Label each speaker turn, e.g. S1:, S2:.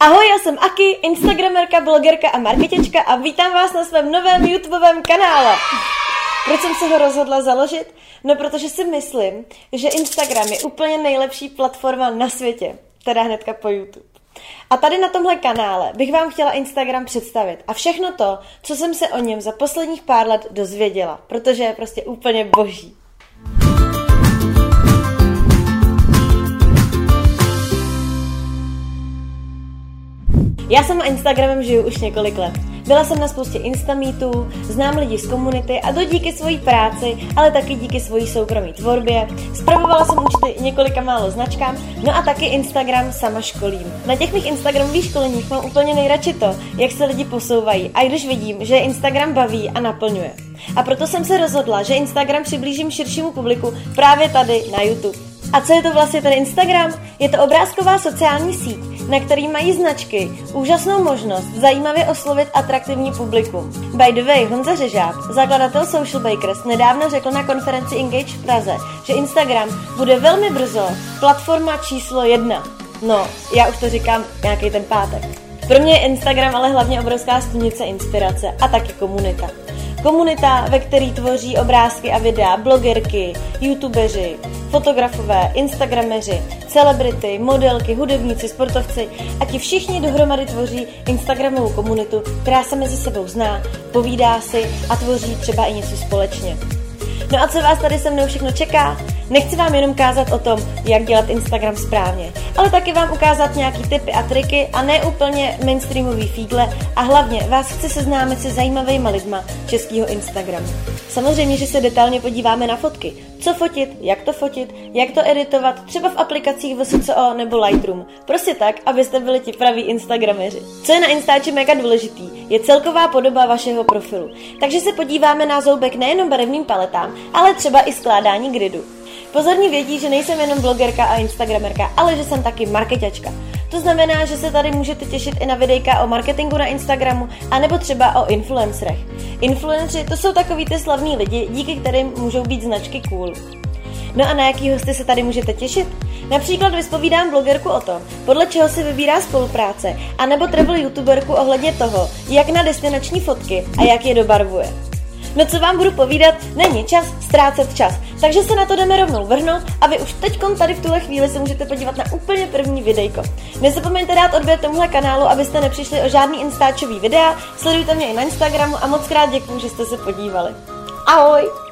S1: Ahoj, já jsem Aki, instagramerka, blogerka a marketička a vítám vás na svém novém YouTubeovém kanále. Proč jsem se ho rozhodla založit? No, protože si myslím, že Instagram je úplně nejlepší platforma na světě, teda hnedka po YouTube. A tady na tomhle kanále bych vám chtěla Instagram představit a všechno to, co jsem se o něm za posledních pár let dozvěděla, protože je prostě úplně boží. Já sama Instagramem žiju už několik let. Byla jsem na spoustě instameetů, znám lidi z komunity a to díky svojí práci, ale taky díky svojí soukromé tvorbě. Spravovala jsem účty několika málo značkám, no a taky Instagram sama školím. Na těch mých Instagramových školeních mám úplně nejradši to, jak se lidi posouvají a když vidím, že Instagram baví a naplňuje. A proto jsem se rozhodla, že Instagram přiblížím širšímu publiku právě tady na YouTube. A co je to vlastně ten Instagram? Je to obrázková sociální síť, na který mají značky úžasnou možnost zajímavě oslovit atraktivní publikum. By the way, Honza Řežáb, zakladatel Social Bakers, nedávno řekl na konferenci Engage v Praze, že Instagram bude velmi brzo platforma číslo jedna. No, já už to říkám nějaký ten pátek. Pro mě je Instagram ale hlavně obrovská stunice inspirace a taky komunita. Komunita, ve které tvoří obrázky a videa blogerky, youtubeři, fotografové, instagrameři, celebrity, modelky, hudebníci, sportovci a ti všichni dohromady tvoří Instagramovou komunitu, která se mezi sebou zná, povídá si a tvoří třeba i něco společně. No a co vás tady se mnou všechno čeká? Nechci vám jenom kázat o tom, jak dělat Instagram správně, ale taky vám ukázat nějaký tipy a triky a ne úplně mainstreamový fígle a hlavně vás chci seznámit se zajímavými lidma českého Instagramu. Samozřejmě, že se detailně podíváme na fotky. Co fotit, jak to fotit, jak to editovat, třeba v aplikacích VSCO nebo Lightroom. Prostě tak, abyste byli ti praví Instagrameři. Co je na Instači mega důležitý, je celková podoba vašeho profilu. Takže se podíváme na zoubek nejenom barevným paletám, ale třeba i skládání gridu. Pozorní vědí, že nejsem jenom blogerka a instagramerka, ale že jsem taky marketačka. To znamená, že se tady můžete těšit i na videjka o marketingu na Instagramu, anebo třeba o influencerech. Influenceri to jsou takový ty slavní lidi, díky kterým můžou být značky cool. No a na jaký hosty se tady můžete těšit? Například vyspovídám blogerku o tom, podle čeho si vybírá spolupráce, anebo travel youtuberku ohledně toho, jak na destinační fotky a jak je dobarvuje. No co vám budu povídat, není čas ztrácet čas. Takže se na to jdeme rovnou vrhnout a vy už teď tady v tuhle chvíli se můžete podívat na úplně první videjko. Nezapomeňte dát odběr tomuhle kanálu, abyste nepřišli o žádný instáčový videa, sledujte mě i na Instagramu a moc krát děkuju, že jste se podívali. Ahoj!